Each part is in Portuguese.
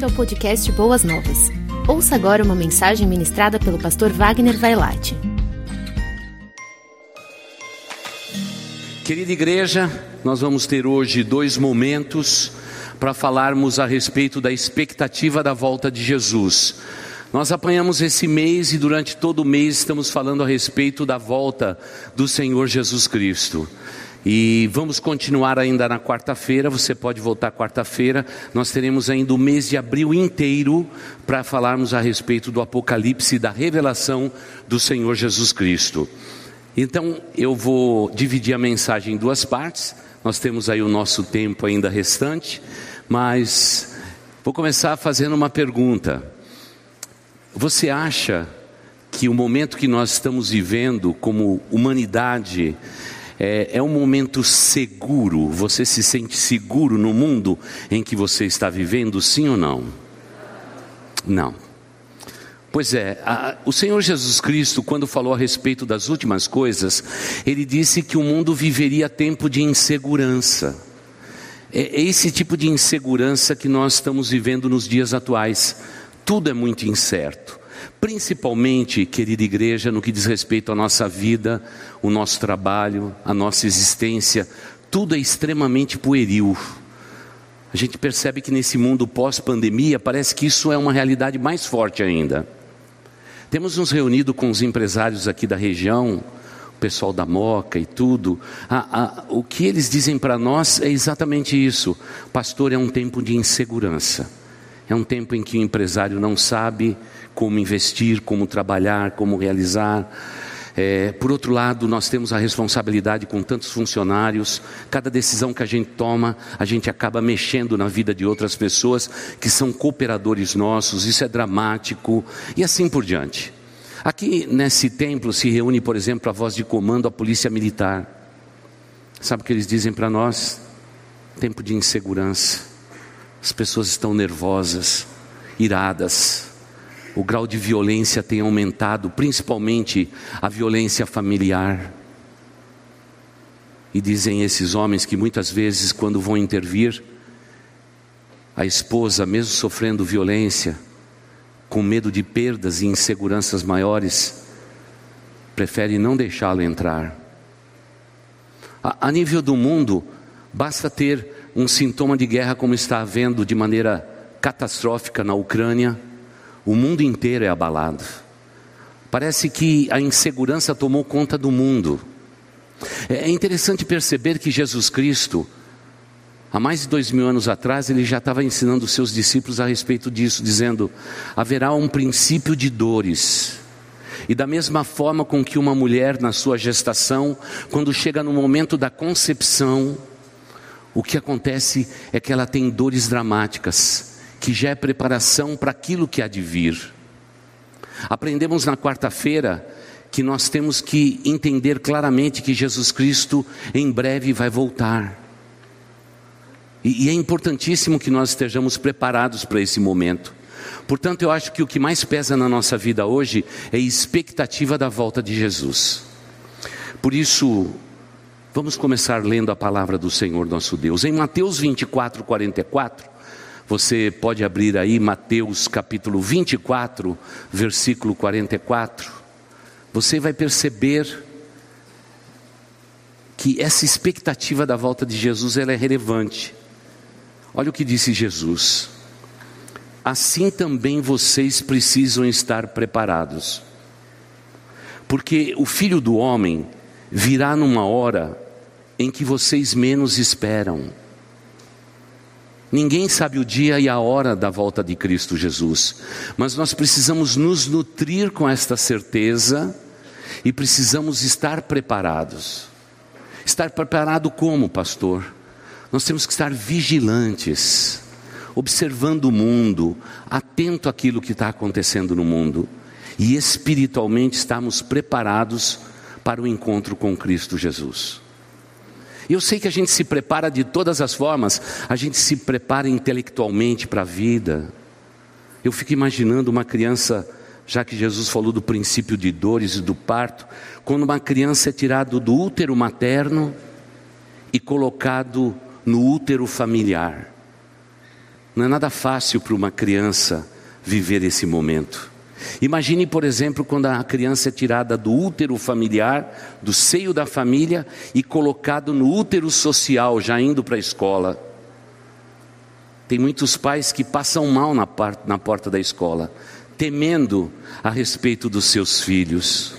bem-vindo ao podcast Boas Novas. Ouça agora uma mensagem ministrada pelo pastor Wagner Vailate. Querida igreja, nós vamos ter hoje dois momentos para falarmos a respeito da expectativa da volta de Jesus. Nós apanhamos esse mês e durante todo o mês estamos falando a respeito da volta do Senhor Jesus Cristo. E vamos continuar ainda na quarta-feira, você pode voltar quarta-feira. Nós teremos ainda o mês de abril inteiro para falarmos a respeito do Apocalipse e da revelação do Senhor Jesus Cristo. Então, eu vou dividir a mensagem em duas partes. Nós temos aí o nosso tempo ainda restante, mas vou começar fazendo uma pergunta. Você acha que o momento que nós estamos vivendo como humanidade é, é um momento seguro? Você se sente seguro no mundo em que você está vivendo, sim ou não? Não. Pois é, a, o Senhor Jesus Cristo, quando falou a respeito das últimas coisas, ele disse que o mundo viveria tempo de insegurança. É, é esse tipo de insegurança que nós estamos vivendo nos dias atuais. Tudo é muito incerto. Principalmente, querida igreja, no que diz respeito à nossa vida, o nosso trabalho, a nossa existência, tudo é extremamente pueril. A gente percebe que nesse mundo pós-pandemia, parece que isso é uma realidade mais forte ainda. Temos nos reunido com os empresários aqui da região, o pessoal da Moca e tudo. o que eles dizem para nós é exatamente isso: pastor, é um tempo de insegurança. É um tempo em que o empresário não sabe como investir, como trabalhar, como realizar. É, por outro lado, nós temos a responsabilidade com tantos funcionários, cada decisão que a gente toma, a gente acaba mexendo na vida de outras pessoas que são cooperadores nossos, isso é dramático e assim por diante. Aqui nesse templo se reúne, por exemplo, a voz de comando, a polícia militar. Sabe o que eles dizem para nós? Tempo de insegurança. As pessoas estão nervosas, iradas o grau de violência tem aumentado, principalmente a violência familiar. E dizem esses homens que muitas vezes, quando vão intervir, a esposa, mesmo sofrendo violência, com medo de perdas e inseguranças maiores, prefere não deixá-lo entrar. A, a nível do mundo, basta ter um sintoma de guerra como está havendo de maneira catastrófica na Ucrânia o mundo inteiro é abalado. Parece que a insegurança tomou conta do mundo. É interessante perceber que Jesus Cristo, há mais de dois mil anos atrás, ele já estava ensinando os seus discípulos a respeito disso, dizendo: haverá um princípio de dores. E da mesma forma com que uma mulher na sua gestação, quando chega no momento da concepção, o que acontece é que ela tem dores dramáticas que já é preparação para aquilo que há de vir. Aprendemos na quarta-feira que nós temos que entender claramente que Jesus Cristo em breve vai voltar. E, e é importantíssimo que nós estejamos preparados para esse momento. Portanto, eu acho que o que mais pesa na nossa vida hoje é a expectativa da volta de Jesus. Por isso, vamos começar lendo a palavra do Senhor nosso Deus. Em Mateus 24, 44, você pode abrir aí Mateus capítulo 24, versículo 44. Você vai perceber que essa expectativa da volta de Jesus ela é relevante. Olha o que disse Jesus: Assim também vocês precisam estar preparados, porque o filho do homem virá numa hora em que vocês menos esperam. Ninguém sabe o dia e a hora da volta de Cristo Jesus, mas nós precisamos nos nutrir com esta certeza e precisamos estar preparados. Estar preparado como, pastor? Nós temos que estar vigilantes, observando o mundo, atento àquilo que está acontecendo no mundo e espiritualmente estarmos preparados para o encontro com Cristo Jesus. Eu sei que a gente se prepara de todas as formas, a gente se prepara intelectualmente para a vida. Eu fico imaginando uma criança, já que Jesus falou do princípio de dores e do parto, quando uma criança é tirada do útero materno e colocado no útero familiar. Não é nada fácil para uma criança viver esse momento. Imagine, por exemplo, quando a criança é tirada do útero familiar, do seio da família e colocado no útero social, já indo para a escola. Tem muitos pais que passam mal na, na porta da escola, temendo a respeito dos seus filhos.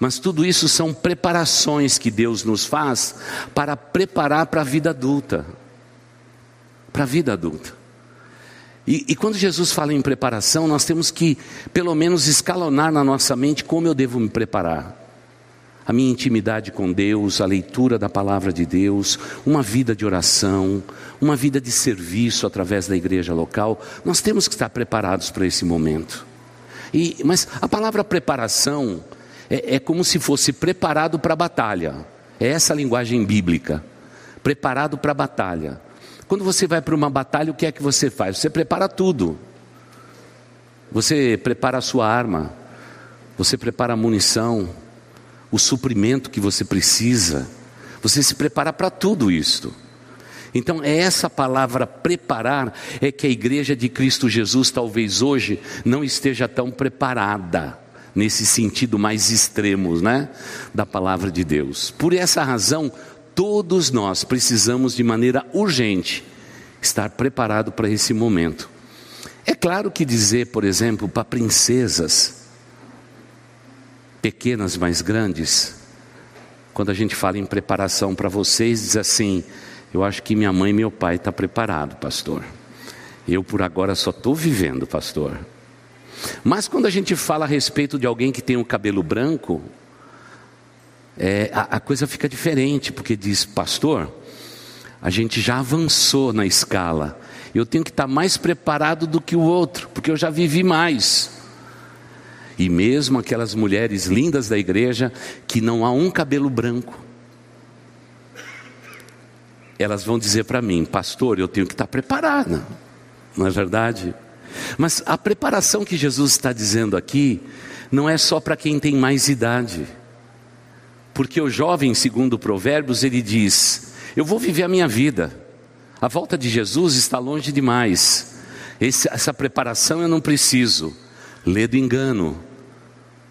Mas tudo isso são preparações que Deus nos faz para preparar para a vida adulta. Para a vida adulta. E, e, quando Jesus fala em preparação, nós temos que, pelo menos, escalonar na nossa mente como eu devo me preparar. A minha intimidade com Deus, a leitura da palavra de Deus, uma vida de oração, uma vida de serviço através da igreja local, nós temos que estar preparados para esse momento. E, mas a palavra preparação é, é como se fosse preparado para a batalha. É essa a linguagem bíblica. Preparado para a batalha. Quando você vai para uma batalha, o que é que você faz? Você prepara tudo. Você prepara a sua arma, você prepara a munição, o suprimento que você precisa. Você se prepara para tudo isto. Então, é essa palavra preparar é que a igreja de Cristo Jesus talvez hoje não esteja tão preparada nesse sentido mais extremo, né, da palavra de Deus. Por essa razão, todos nós precisamos de maneira urgente estar preparado para esse momento. É claro que dizer, por exemplo, para princesas pequenas, mais grandes, quando a gente fala em preparação para vocês, diz assim: eu acho que minha mãe e meu pai estão tá preparado, pastor. Eu por agora só estou vivendo, pastor. Mas quando a gente fala a respeito de alguém que tem o um cabelo branco, é, a, a coisa fica diferente, porque diz, pastor, a gente já avançou na escala. Eu tenho que estar mais preparado do que o outro, porque eu já vivi mais. E mesmo aquelas mulheres lindas da igreja, que não há um cabelo branco, elas vão dizer para mim, pastor, eu tenho que estar preparada, não é verdade? Mas a preparação que Jesus está dizendo aqui, não é só para quem tem mais idade. Porque o jovem, segundo Provérbios, ele diz: Eu vou viver a minha vida. A volta de Jesus está longe demais. Esse, essa preparação eu não preciso. Lê do engano.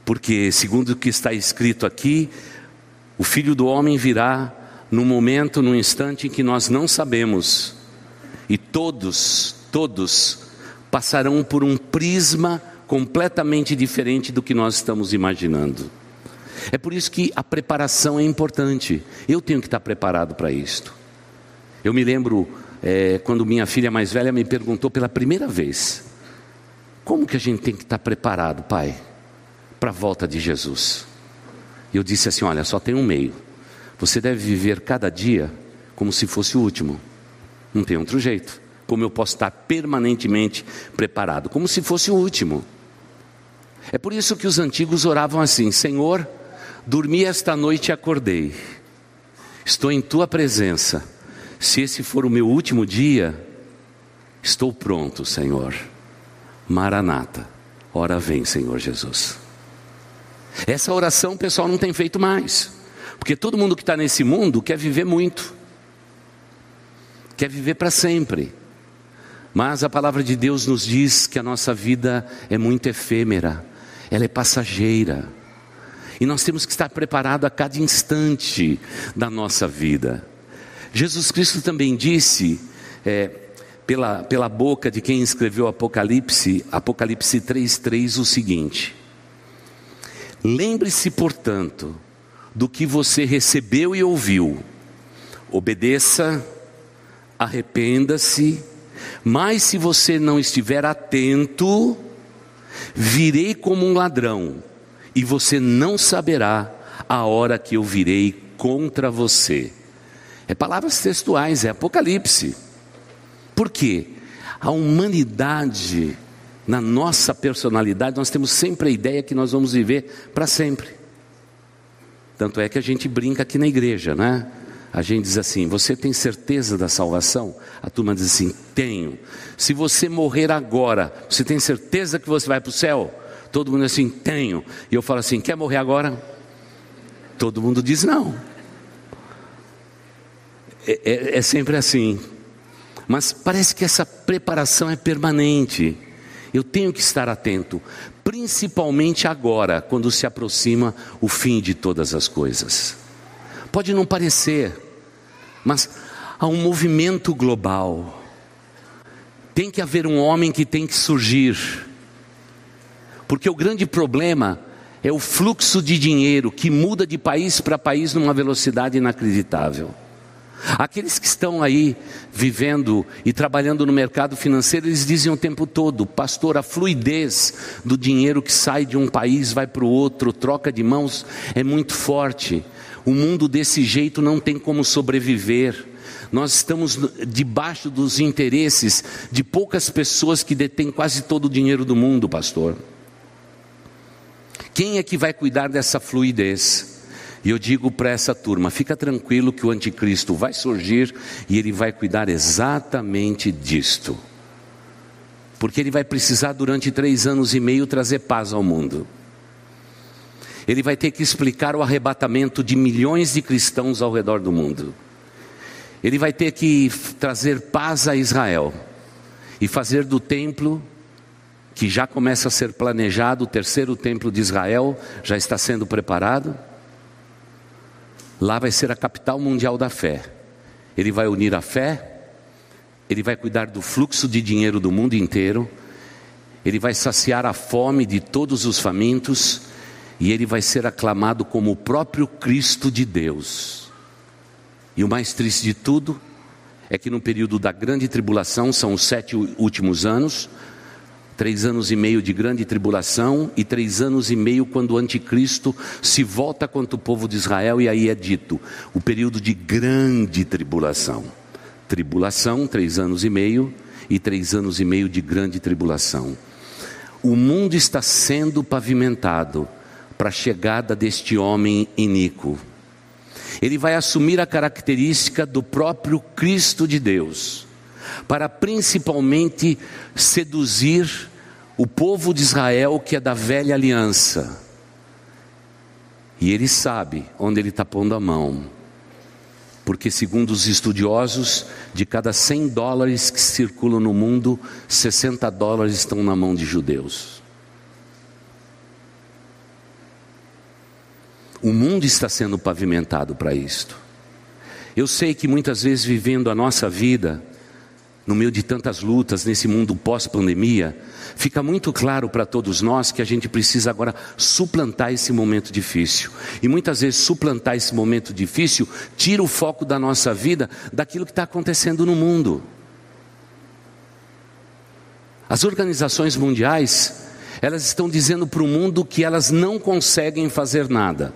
Porque, segundo o que está escrito aqui, o filho do homem virá no momento, no instante em que nós não sabemos. E todos, todos passarão por um prisma completamente diferente do que nós estamos imaginando. É por isso que a preparação é importante. Eu tenho que estar preparado para isto. Eu me lembro é, quando minha filha mais velha me perguntou pela primeira vez: Como que a gente tem que estar preparado, pai, para a volta de Jesus? E eu disse assim: Olha, só tem um meio. Você deve viver cada dia como se fosse o último. Não tem outro jeito. Como eu posso estar permanentemente preparado? Como se fosse o último. É por isso que os antigos oravam assim: Senhor, Dormi esta noite e acordei. Estou em tua presença. Se esse for o meu último dia, estou pronto, Senhor. Maranata. Ora vem, Senhor Jesus. Essa oração o pessoal não tem feito mais. Porque todo mundo que está nesse mundo quer viver muito. Quer viver para sempre. Mas a palavra de Deus nos diz que a nossa vida é muito efêmera, ela é passageira. E nós temos que estar preparados a cada instante da nossa vida. Jesus Cristo também disse, é, pela, pela boca de quem escreveu Apocalipse, Apocalipse 3,3, o seguinte: Lembre-se, portanto, do que você recebeu e ouviu, obedeça, arrependa-se, mas se você não estiver atento, virei como um ladrão e você não saberá a hora que eu virei contra você. É palavras textuais, é Apocalipse. Por quê? A humanidade, na nossa personalidade, nós temos sempre a ideia que nós vamos viver para sempre. Tanto é que a gente brinca aqui na igreja, né? A gente diz assim: Você tem certeza da salvação? A turma diz assim: Tenho. Se você morrer agora, você tem certeza que você vai para o céu? Todo mundo assim, tenho. E eu falo assim, quer morrer agora? Todo mundo diz não. É, é, é sempre assim. Mas parece que essa preparação é permanente. Eu tenho que estar atento, principalmente agora, quando se aproxima o fim de todas as coisas. Pode não parecer, mas há um movimento global. Tem que haver um homem que tem que surgir. Porque o grande problema é o fluxo de dinheiro que muda de país para país numa velocidade inacreditável. Aqueles que estão aí vivendo e trabalhando no mercado financeiro, eles dizem o tempo todo, pastor, a fluidez do dinheiro que sai de um país vai para o outro, troca de mãos é muito forte. O mundo desse jeito não tem como sobreviver. Nós estamos debaixo dos interesses de poucas pessoas que detêm quase todo o dinheiro do mundo, pastor. Quem é que vai cuidar dessa fluidez? E eu digo para essa turma: fica tranquilo que o anticristo vai surgir e ele vai cuidar exatamente disto. Porque ele vai precisar, durante três anos e meio, trazer paz ao mundo. Ele vai ter que explicar o arrebatamento de milhões de cristãos ao redor do mundo. Ele vai ter que trazer paz a Israel e fazer do templo que já começa a ser planejado, o terceiro templo de Israel já está sendo preparado. Lá vai ser a capital mundial da fé. Ele vai unir a fé, ele vai cuidar do fluxo de dinheiro do mundo inteiro, ele vai saciar a fome de todos os famintos e ele vai ser aclamado como o próprio Cristo de Deus. E o mais triste de tudo é que no período da grande tribulação, são os sete últimos anos, três anos e meio de grande tribulação e três anos e meio quando o anticristo se volta contra o povo de Israel, e aí é dito o período de grande tribulação. Tribulação, três anos e meio, e três anos e meio de grande tribulação. O mundo está sendo pavimentado para a chegada deste homem iníquo. Ele vai assumir a característica do próprio Cristo de Deus para principalmente seduzir o povo de Israel que é da velha aliança. E ele sabe onde ele está pondo a mão. Porque, segundo os estudiosos, de cada 100 dólares que circulam no mundo, 60 dólares estão na mão de judeus. O mundo está sendo pavimentado para isto. Eu sei que muitas vezes, vivendo a nossa vida, no meio de tantas lutas nesse mundo pós-pandemia, fica muito claro para todos nós que a gente precisa agora suplantar esse momento difícil. E muitas vezes suplantar esse momento difícil tira o foco da nossa vida daquilo que está acontecendo no mundo. As organizações mundiais, elas estão dizendo para o mundo que elas não conseguem fazer nada.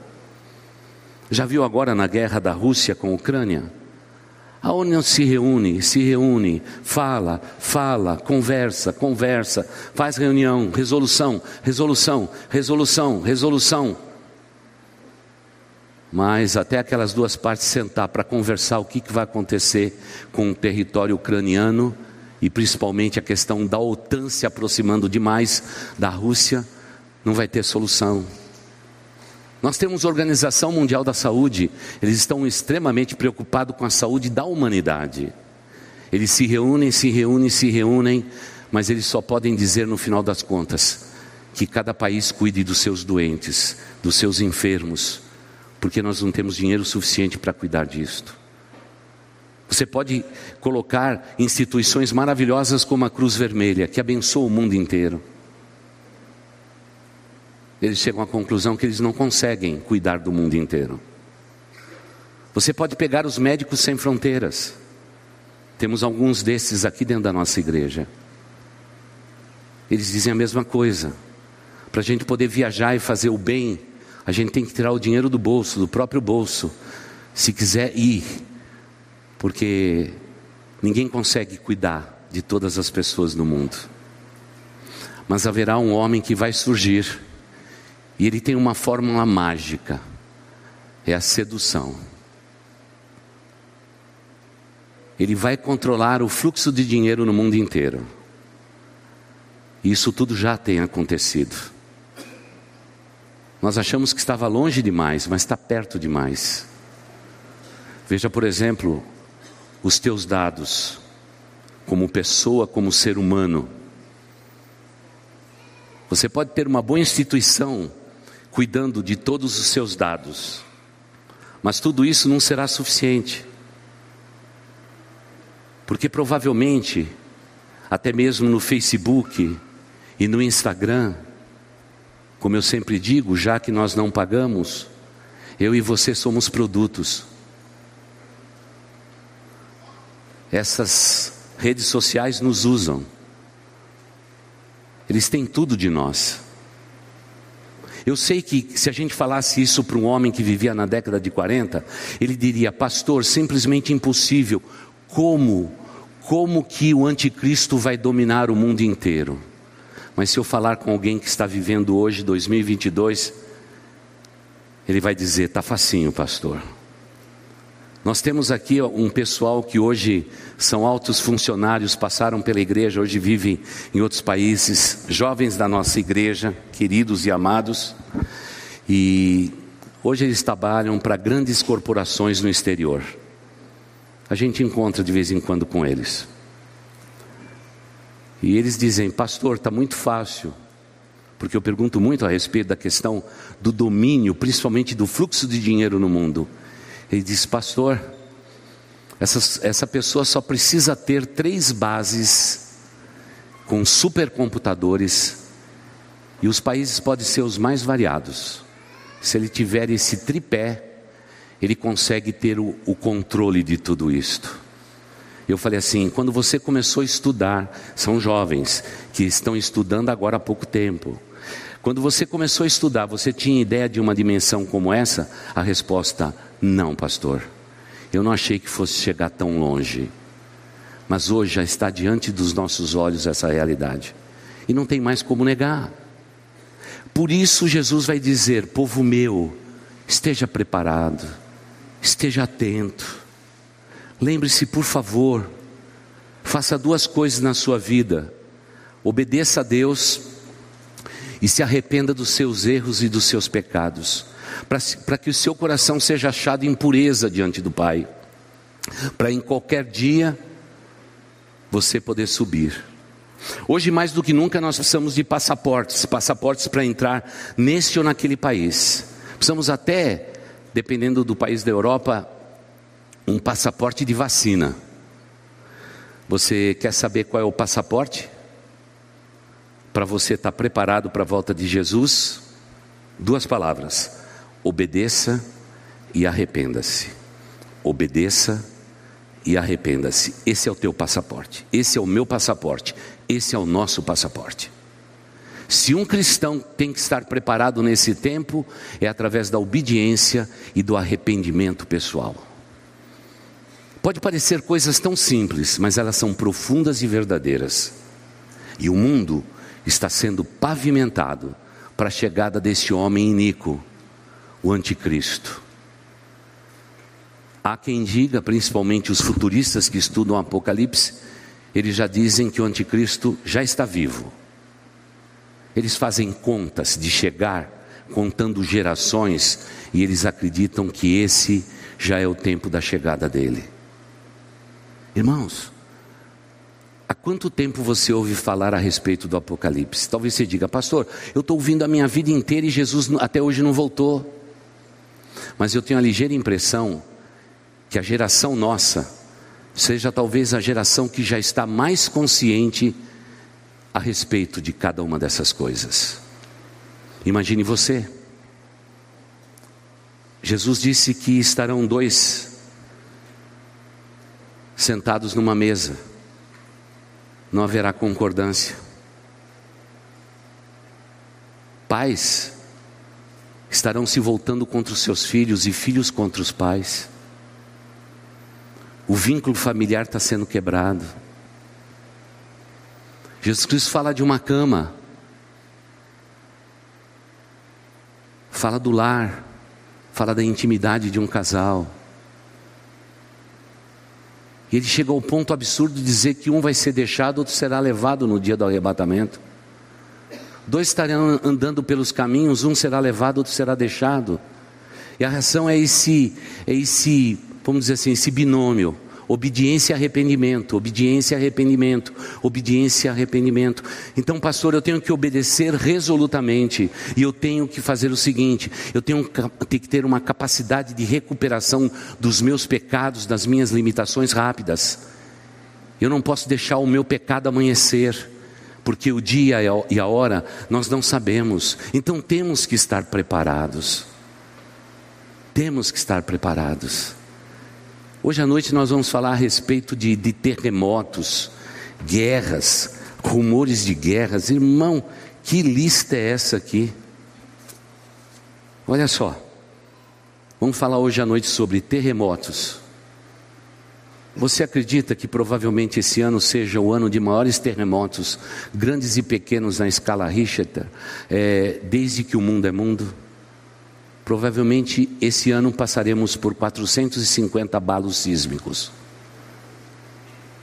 Já viu agora na guerra da Rússia com a Ucrânia? A ONU se reúne, se reúne, fala, fala, conversa, conversa, faz reunião, resolução, resolução, resolução, resolução. Mas até aquelas duas partes sentar para conversar o que, que vai acontecer com o território ucraniano e principalmente a questão da OTAN se aproximando demais da Rússia, não vai ter solução. Nós temos a Organização Mundial da Saúde, eles estão extremamente preocupados com a saúde da humanidade. Eles se reúnem, se reúnem, se reúnem, mas eles só podem dizer no final das contas que cada país cuide dos seus doentes, dos seus enfermos, porque nós não temos dinheiro suficiente para cuidar disto. Você pode colocar instituições maravilhosas como a Cruz Vermelha, que abençoa o mundo inteiro eles chegam à conclusão que eles não conseguem cuidar do mundo inteiro. Você pode pegar os médicos sem fronteiras. Temos alguns desses aqui dentro da nossa igreja. Eles dizem a mesma coisa. Para a gente poder viajar e fazer o bem, a gente tem que tirar o dinheiro do bolso, do próprio bolso, se quiser ir, porque ninguém consegue cuidar de todas as pessoas do mundo. Mas haverá um homem que vai surgir e ele tem uma fórmula mágica: é a sedução. Ele vai controlar o fluxo de dinheiro no mundo inteiro. E isso tudo já tem acontecido. Nós achamos que estava longe demais, mas está perto demais. Veja, por exemplo, os teus dados. como pessoa, como ser humano. Você pode ter uma boa instituição cuidando de todos os seus dados, mas tudo isso não será suficiente. Porque provavelmente, até mesmo no Facebook e no Instagram, como eu sempre digo, já que nós não pagamos, eu e você somos produtos. Essas redes sociais nos usam. Eles têm tudo de nós. Eu sei que se a gente falasse isso para um homem que vivia na década de 40, ele diria: Pastor, simplesmente impossível. Como? Como que o anticristo vai dominar o mundo inteiro? Mas se eu falar com alguém que está vivendo hoje, 2022, ele vai dizer: Está facinho, pastor. Nós temos aqui um pessoal que hoje são altos funcionários, passaram pela igreja, hoje vivem em outros países, jovens da nossa igreja, queridos e amados, e hoje eles trabalham para grandes corporações no exterior. A gente encontra de vez em quando com eles. E eles dizem, pastor, está muito fácil, porque eu pergunto muito a respeito da questão do domínio, principalmente do fluxo de dinheiro no mundo. Ele diz: Pastor, essa, essa pessoa só precisa ter três bases com supercomputadores e os países podem ser os mais variados. Se ele tiver esse tripé, ele consegue ter o, o controle de tudo isto. Eu falei assim: quando você começou a estudar, são jovens que estão estudando agora há pouco tempo. Quando você começou a estudar, você tinha ideia de uma dimensão como essa? A resposta: não, pastor. Eu não achei que fosse chegar tão longe. Mas hoje já está diante dos nossos olhos essa realidade. E não tem mais como negar. Por isso Jesus vai dizer: povo meu, esteja preparado, esteja atento. Lembre-se, por favor, faça duas coisas na sua vida: obedeça a Deus e se arrependa dos seus erros e dos seus pecados para que o seu coração seja achado em pureza diante do Pai, para em qualquer dia você poder subir. Hoje, mais do que nunca, nós precisamos de passaportes passaportes para entrar nesse ou naquele país. Precisamos até, dependendo do país da Europa, um passaporte de vacina. Você quer saber qual é o passaporte? Para você estar preparado para a volta de Jesus? Duas palavras: obedeça e arrependa-se. Obedeça e arrependa-se. Esse é o teu passaporte. Esse é o meu passaporte. Esse é o nosso passaporte. Se um cristão tem que estar preparado nesse tempo, é através da obediência e do arrependimento pessoal. Pode parecer coisas tão simples, mas elas são profundas e verdadeiras. E o mundo está sendo pavimentado para a chegada desse homem iníquo o anticristo. Há quem diga, principalmente os futuristas que estudam o Apocalipse, eles já dizem que o anticristo já está vivo. Eles fazem contas de chegar, contando gerações, e eles acreditam que esse já é o tempo da chegada dele. Irmãos, há quanto tempo você ouve falar a respeito do Apocalipse? Talvez você diga, pastor, eu estou ouvindo a minha vida inteira e Jesus até hoje não voltou. Mas eu tenho a ligeira impressão que a geração nossa seja talvez a geração que já está mais consciente a respeito de cada uma dessas coisas. Imagine você. Jesus disse que estarão dois sentados numa mesa, não haverá concordância. Pais estarão se voltando contra os seus filhos e filhos contra os pais. O vínculo familiar está sendo quebrado. Jesus Cristo fala de uma cama, fala do lar, fala da intimidade de um casal. E ele chega ao ponto absurdo de dizer que um vai ser deixado, outro será levado no dia do arrebatamento. Dois estarão andando pelos caminhos, um será levado, outro será deixado. E a reação é esse, é esse, vamos dizer assim, esse binômio. Obediência e arrependimento, obediência e arrependimento, obediência e arrependimento. Então, pastor, eu tenho que obedecer resolutamente e eu tenho que fazer o seguinte: eu tenho, que ter uma capacidade de recuperação dos meus pecados, das minhas limitações rápidas. Eu não posso deixar o meu pecado amanhecer, porque o dia e a hora nós não sabemos. Então temos que estar preparados. Temos que estar preparados. Hoje à noite nós vamos falar a respeito de, de terremotos, guerras, rumores de guerras. Irmão, que lista é essa aqui? Olha só, vamos falar hoje à noite sobre terremotos. Você acredita que provavelmente esse ano seja o ano de maiores terremotos, grandes e pequenos na escala Richter, é, desde que o mundo é mundo? Provavelmente esse ano passaremos por 450 abalos sísmicos.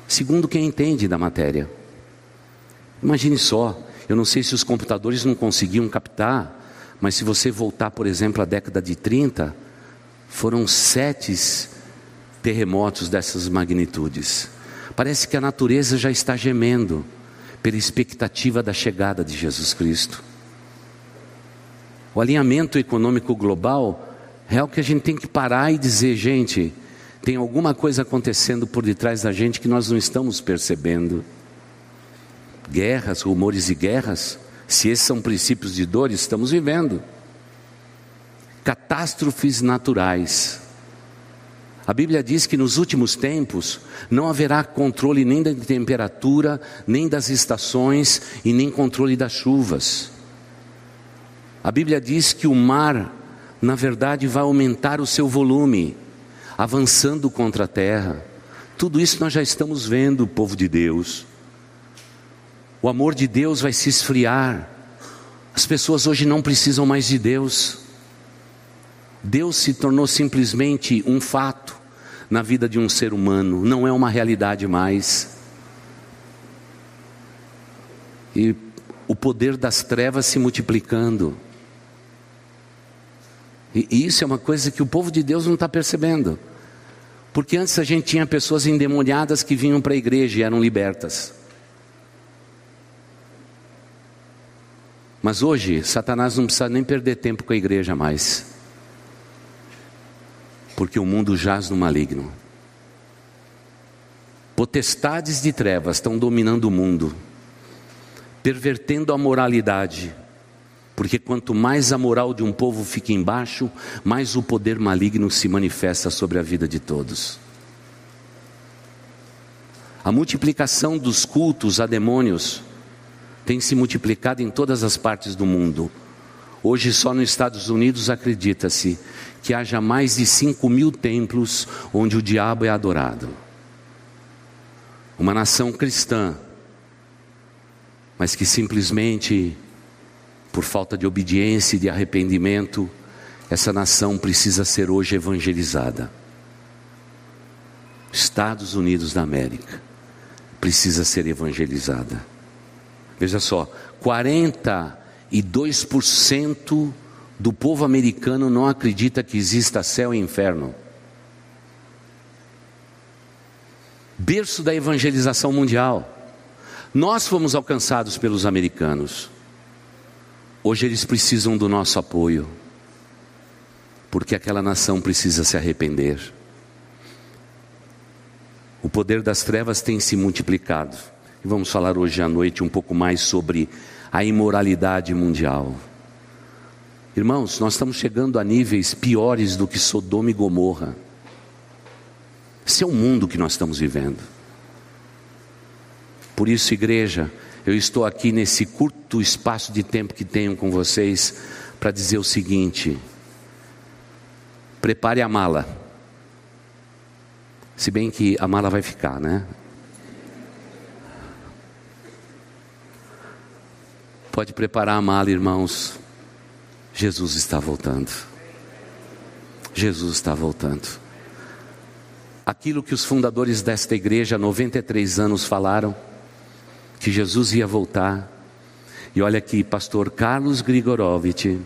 Segundo quem entende da matéria. Imagine só, eu não sei se os computadores não conseguiam captar, mas se você voltar, por exemplo, à década de 30, foram sete terremotos dessas magnitudes. Parece que a natureza já está gemendo pela expectativa da chegada de Jesus Cristo. O alinhamento econômico global é o que a gente tem que parar e dizer, gente, tem alguma coisa acontecendo por detrás da gente que nós não estamos percebendo. Guerras, rumores e guerras, se esses são princípios de dor, estamos vivendo. Catástrofes naturais. A Bíblia diz que nos últimos tempos não haverá controle nem da temperatura, nem das estações e nem controle das chuvas. A Bíblia diz que o mar, na verdade, vai aumentar o seu volume, avançando contra a terra. Tudo isso nós já estamos vendo, povo de Deus. O amor de Deus vai se esfriar. As pessoas hoje não precisam mais de Deus. Deus se tornou simplesmente um fato na vida de um ser humano, não é uma realidade mais. E o poder das trevas se multiplicando. E isso é uma coisa que o povo de Deus não está percebendo. Porque antes a gente tinha pessoas endemoniadas que vinham para a igreja e eram libertas. Mas hoje, Satanás não precisa nem perder tempo com a igreja mais. Porque o mundo jaz no maligno. Potestades de trevas estão dominando o mundo, pervertendo a moralidade porque quanto mais a moral de um povo fica embaixo, mais o poder maligno se manifesta sobre a vida de todos. A multiplicação dos cultos a demônios tem se multiplicado em todas as partes do mundo. Hoje, só nos Estados Unidos, acredita-se que haja mais de 5 mil templos onde o diabo é adorado. Uma nação cristã, mas que simplesmente por falta de obediência e de arrependimento, essa nação precisa ser hoje evangelizada. Estados Unidos da América precisa ser evangelizada. Veja só, 42% do povo americano não acredita que exista céu e inferno. Berço da evangelização mundial. Nós fomos alcançados pelos americanos. Hoje eles precisam do nosso apoio, porque aquela nação precisa se arrepender. O poder das trevas tem se multiplicado. E vamos falar hoje à noite um pouco mais sobre a imoralidade mundial. Irmãos, nós estamos chegando a níveis piores do que Sodoma e Gomorra. Esse é o mundo que nós estamos vivendo. Por isso, igreja, eu estou aqui nesse curto espaço de tempo que tenho com vocês para dizer o seguinte: prepare a mala. Se bem que a mala vai ficar, né? Pode preparar a mala, irmãos. Jesus está voltando. Jesus está voltando. Aquilo que os fundadores desta igreja há 93 anos falaram que Jesus ia voltar. E olha aqui, pastor Carlos Grigorovitch,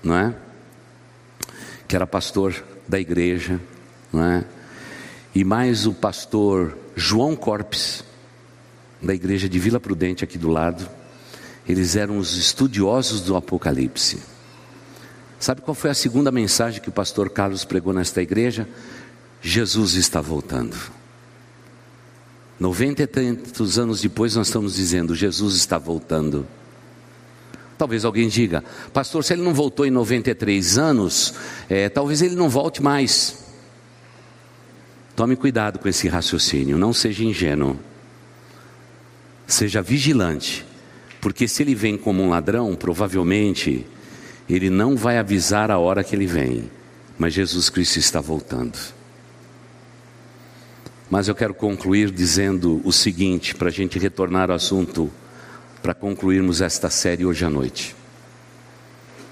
não é? Que era pastor da igreja, não é? e mais o pastor João Corpes, da igreja de Vila Prudente, aqui do lado, eles eram os estudiosos do Apocalipse. Sabe qual foi a segunda mensagem que o pastor Carlos pregou nesta igreja? Jesus está voltando. Noventa e tantos anos depois, nós estamos dizendo: Jesus está voltando. Talvez alguém diga, pastor, se ele não voltou em 93 anos, é, talvez ele não volte mais. Tome cuidado com esse raciocínio, não seja ingênuo. Seja vigilante, porque se ele vem como um ladrão, provavelmente ele não vai avisar a hora que ele vem, mas Jesus Cristo está voltando. Mas eu quero concluir dizendo o seguinte, para a gente retornar ao assunto, para concluirmos esta série hoje à noite.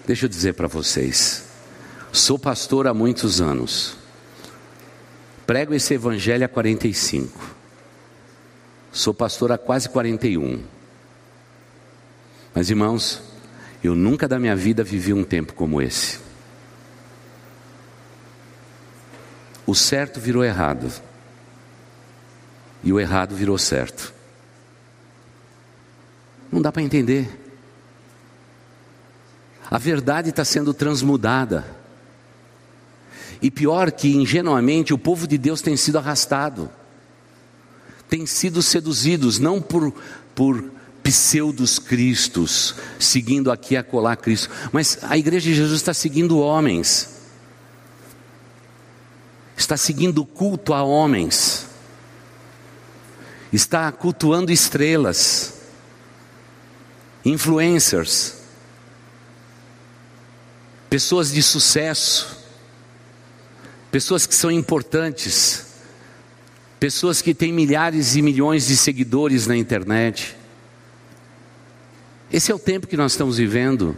Deixa eu dizer para vocês, sou pastor há muitos anos, prego esse evangelho há 45, sou pastor há quase 41. Mas irmãos, eu nunca da minha vida vivi um tempo como esse. O certo virou errado e o errado virou certo. Não dá para entender. A verdade está sendo transmudada. E pior que ingenuamente o povo de Deus tem sido arrastado, tem sido seduzidos, não por, por pseudos cristos, seguindo aqui a colar Cristo, mas a igreja de Jesus está seguindo homens, está seguindo culto a homens. Está cultuando estrelas, influencers, pessoas de sucesso, pessoas que são importantes, pessoas que têm milhares e milhões de seguidores na internet. Esse é o tempo que nós estamos vivendo.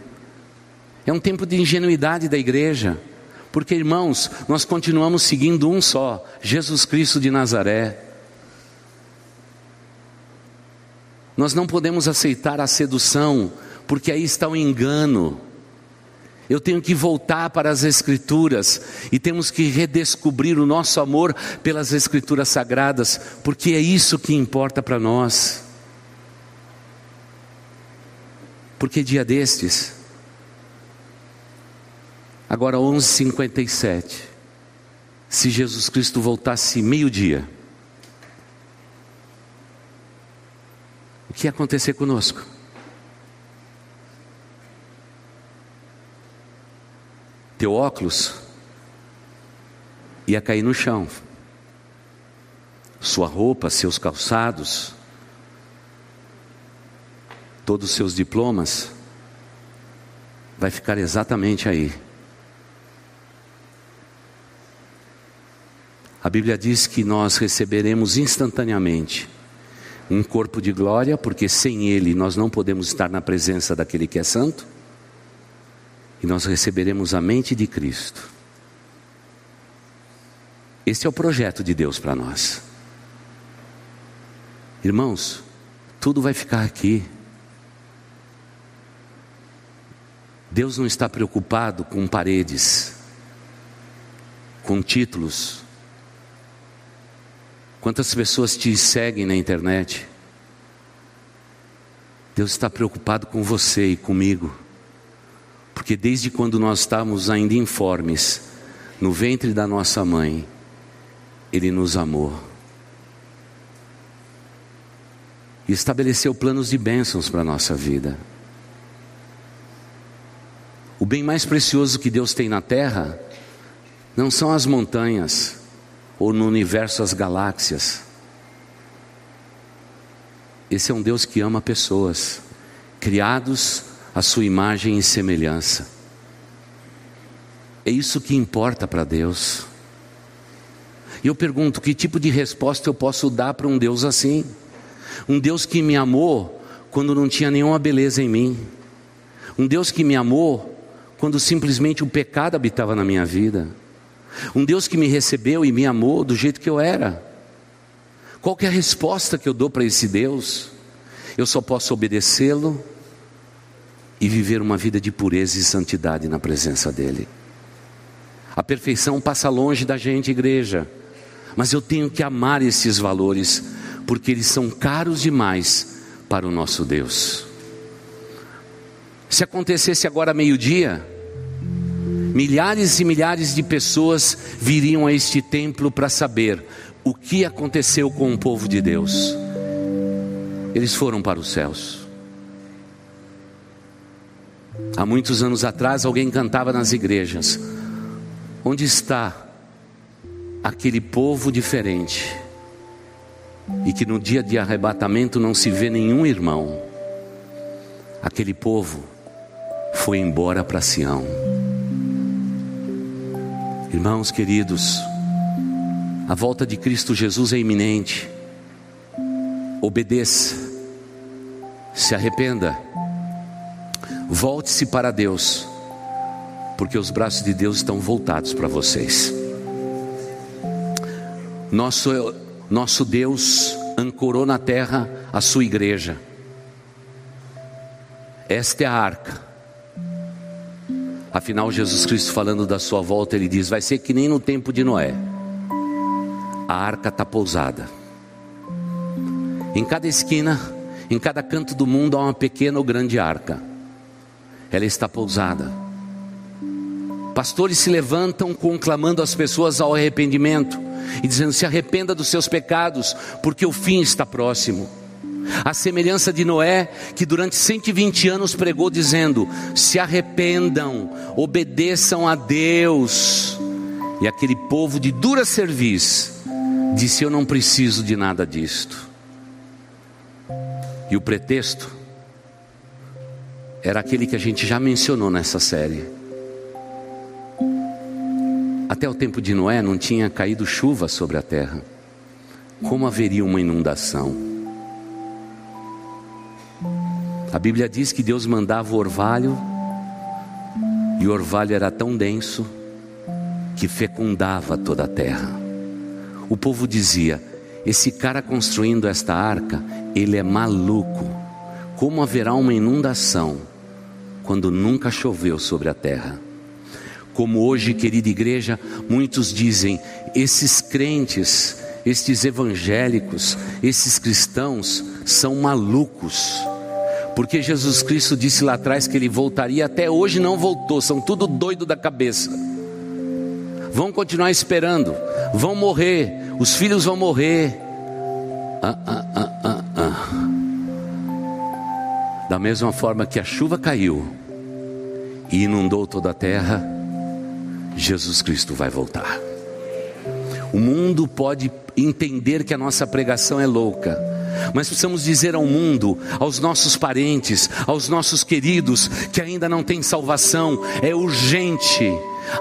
É um tempo de ingenuidade da igreja. Porque, irmãos, nós continuamos seguindo um só, Jesus Cristo de Nazaré. Nós não podemos aceitar a sedução, porque aí está o engano. Eu tenho que voltar para as Escrituras e temos que redescobrir o nosso amor pelas Escrituras sagradas, porque é isso que importa para nós. Porque dia destes, agora 11:57, se Jesus Cristo voltasse meio-dia, o que ia acontecer conosco? Teu óculos ia cair no chão, sua roupa, seus calçados, todos os seus diplomas, vai ficar exatamente aí. A Bíblia diz que nós receberemos instantaneamente um corpo de glória, porque sem Ele nós não podemos estar na presença daquele que é santo, e nós receberemos a mente de Cristo. Esse é o projeto de Deus para nós. Irmãos, tudo vai ficar aqui. Deus não está preocupado com paredes, com títulos, Quantas pessoas te seguem na internet? Deus está preocupado com você e comigo, porque desde quando nós estávamos ainda informes, no ventre da nossa mãe, Ele nos amou e estabeleceu planos de bênçãos para a nossa vida. O bem mais precioso que Deus tem na terra não são as montanhas, ou no universo as galáxias. Esse é um Deus que ama pessoas, criados à sua imagem e semelhança. É isso que importa para Deus. E eu pergunto: que tipo de resposta eu posso dar para um Deus assim? Um Deus que me amou quando não tinha nenhuma beleza em mim. Um Deus que me amou quando simplesmente o pecado habitava na minha vida. Um Deus que me recebeu e me amou do jeito que eu era. Qual é a resposta que eu dou para esse Deus? Eu só posso obedecê-lo e viver uma vida de pureza e santidade na presença dele. A perfeição passa longe da gente, igreja. mas eu tenho que amar esses valores, porque eles são caros demais para o nosso Deus. Se acontecesse agora meio-dia, milhares e milhares de pessoas viriam a este templo para saber o que aconteceu com o povo de Deus. Eles foram para os céus. Há muitos anos atrás, alguém cantava nas igrejas: Onde está aquele povo diferente? E que no dia de arrebatamento não se vê nenhum irmão. Aquele povo foi embora para Sião. Irmãos queridos, a volta de Cristo Jesus é iminente. Obedeça, se arrependa, volte-se para Deus, porque os braços de Deus estão voltados para vocês. Nosso, nosso Deus ancorou na terra a sua igreja. Esta é a arca. Afinal, Jesus Cristo, falando da sua volta, ele diz: Vai ser que nem no tempo de Noé. A arca está pousada. Em cada esquina, em cada canto do mundo, há uma pequena ou grande arca. Ela está pousada. Pastores se levantam conclamando as pessoas ao arrependimento e dizendo: Se arrependa dos seus pecados, porque o fim está próximo. A semelhança de Noé, que durante 120 anos pregou dizendo: se arrependam, obedeçam a Deus. E aquele povo de dura serviço disse: Eu não preciso de nada disto. E o pretexto era aquele que a gente já mencionou nessa série. Até o tempo de Noé não tinha caído chuva sobre a terra. Como haveria uma inundação? A Bíblia diz que Deus mandava o orvalho, e o orvalho era tão denso que fecundava toda a terra. O povo dizia: Esse cara construindo esta arca, ele é maluco. Como haverá uma inundação quando nunca choveu sobre a terra? Como hoje, querida igreja, muitos dizem: esses crentes, estes evangélicos, esses cristãos são malucos porque Jesus Cristo disse lá atrás que ele voltaria, até hoje não voltou, são tudo doido da cabeça. Vão continuar esperando, vão morrer, os filhos vão morrer. Ah, ah, ah, ah, ah. Da mesma forma que a chuva caiu e inundou toda a terra, Jesus Cristo vai voltar. O mundo pode entender que a nossa pregação é louca mas precisamos dizer ao mundo, aos nossos parentes, aos nossos queridos que ainda não têm salvação, é urgente.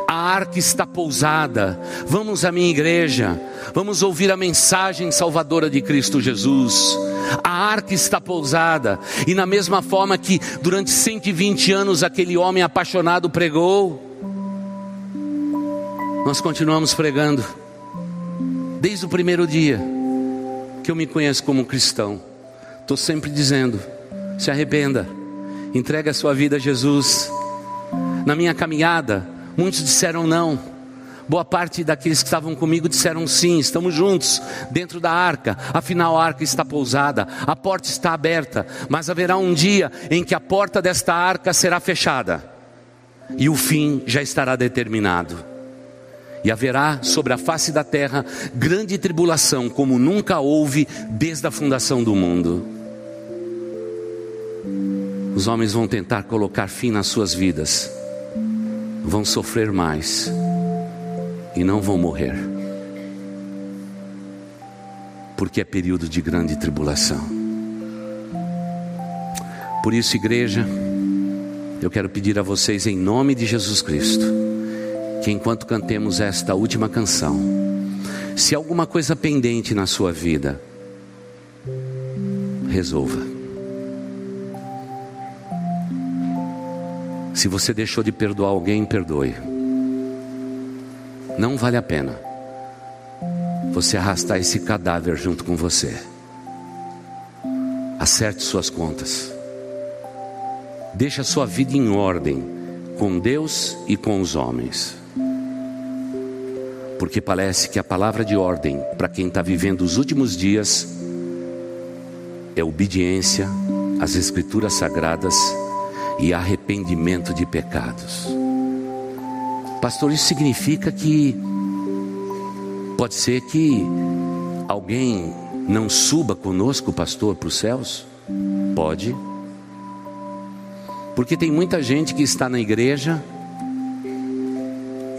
A arca está pousada. Vamos à minha igreja. Vamos ouvir a mensagem salvadora de Cristo Jesus. A arca está pousada. E na mesma forma que durante 120 anos aquele homem apaixonado pregou, nós continuamos pregando. Desde o primeiro dia que eu me conheço como cristão, estou sempre dizendo: se arrependa, entregue a sua vida a Jesus. Na minha caminhada, muitos disseram não. Boa parte daqueles que estavam comigo disseram sim, estamos juntos dentro da arca. Afinal, a arca está pousada, a porta está aberta, mas haverá um dia em que a porta desta arca será fechada e o fim já estará determinado e haverá sobre a face da terra grande tribulação, como nunca houve desde a fundação do mundo. Os homens vão tentar colocar fim nas suas vidas, vão sofrer mais e não vão morrer, porque é período de grande tribulação. Por isso, igreja, eu quero pedir a vocês, em nome de Jesus Cristo, que enquanto cantemos esta última canção, se alguma coisa pendente na sua vida, resolva. Se você deixou de perdoar alguém, perdoe. Não vale a pena você arrastar esse cadáver junto com você. Acerte suas contas. Deixe a sua vida em ordem com Deus e com os homens. Porque parece que a palavra de ordem para quem está vivendo os últimos dias é obediência às Escrituras Sagradas e arrependimento de pecados. Pastor, isso significa que pode ser que alguém não suba conosco, pastor, para os céus? Pode. Porque tem muita gente que está na igreja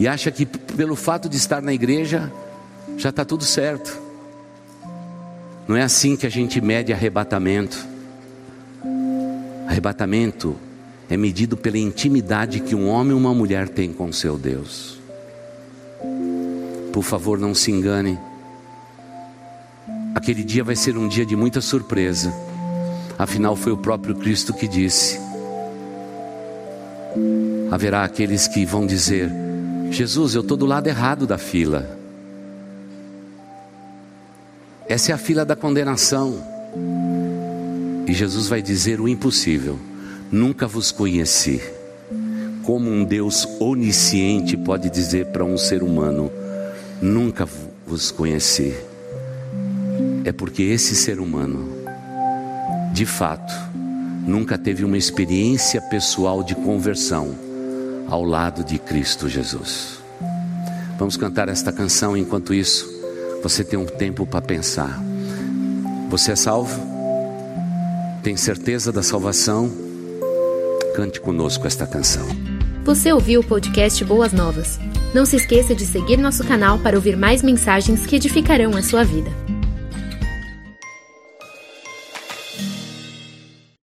e acha que pelo fato de estar na igreja já está tudo certo. Não é assim que a gente mede arrebatamento. Arrebatamento é medido pela intimidade que um homem ou uma mulher tem com seu Deus. Por favor, não se engane. Aquele dia vai ser um dia de muita surpresa. Afinal, foi o próprio Cristo que disse: haverá aqueles que vão dizer: Jesus, eu estou do lado errado da fila. Essa é a fila da condenação. E Jesus vai dizer o impossível nunca vos conheci. Como um Deus onisciente pode dizer para um ser humano: Nunca vos conheci. É porque esse ser humano, de fato, nunca teve uma experiência pessoal de conversão ao lado de Cristo Jesus. Vamos cantar esta canção enquanto isso você tem um tempo para pensar. Você é salvo? Tem certeza da salvação? Cante conosco esta canção. Você ouviu o podcast Boas Novas? Não se esqueça de seguir nosso canal para ouvir mais mensagens que edificarão a sua vida.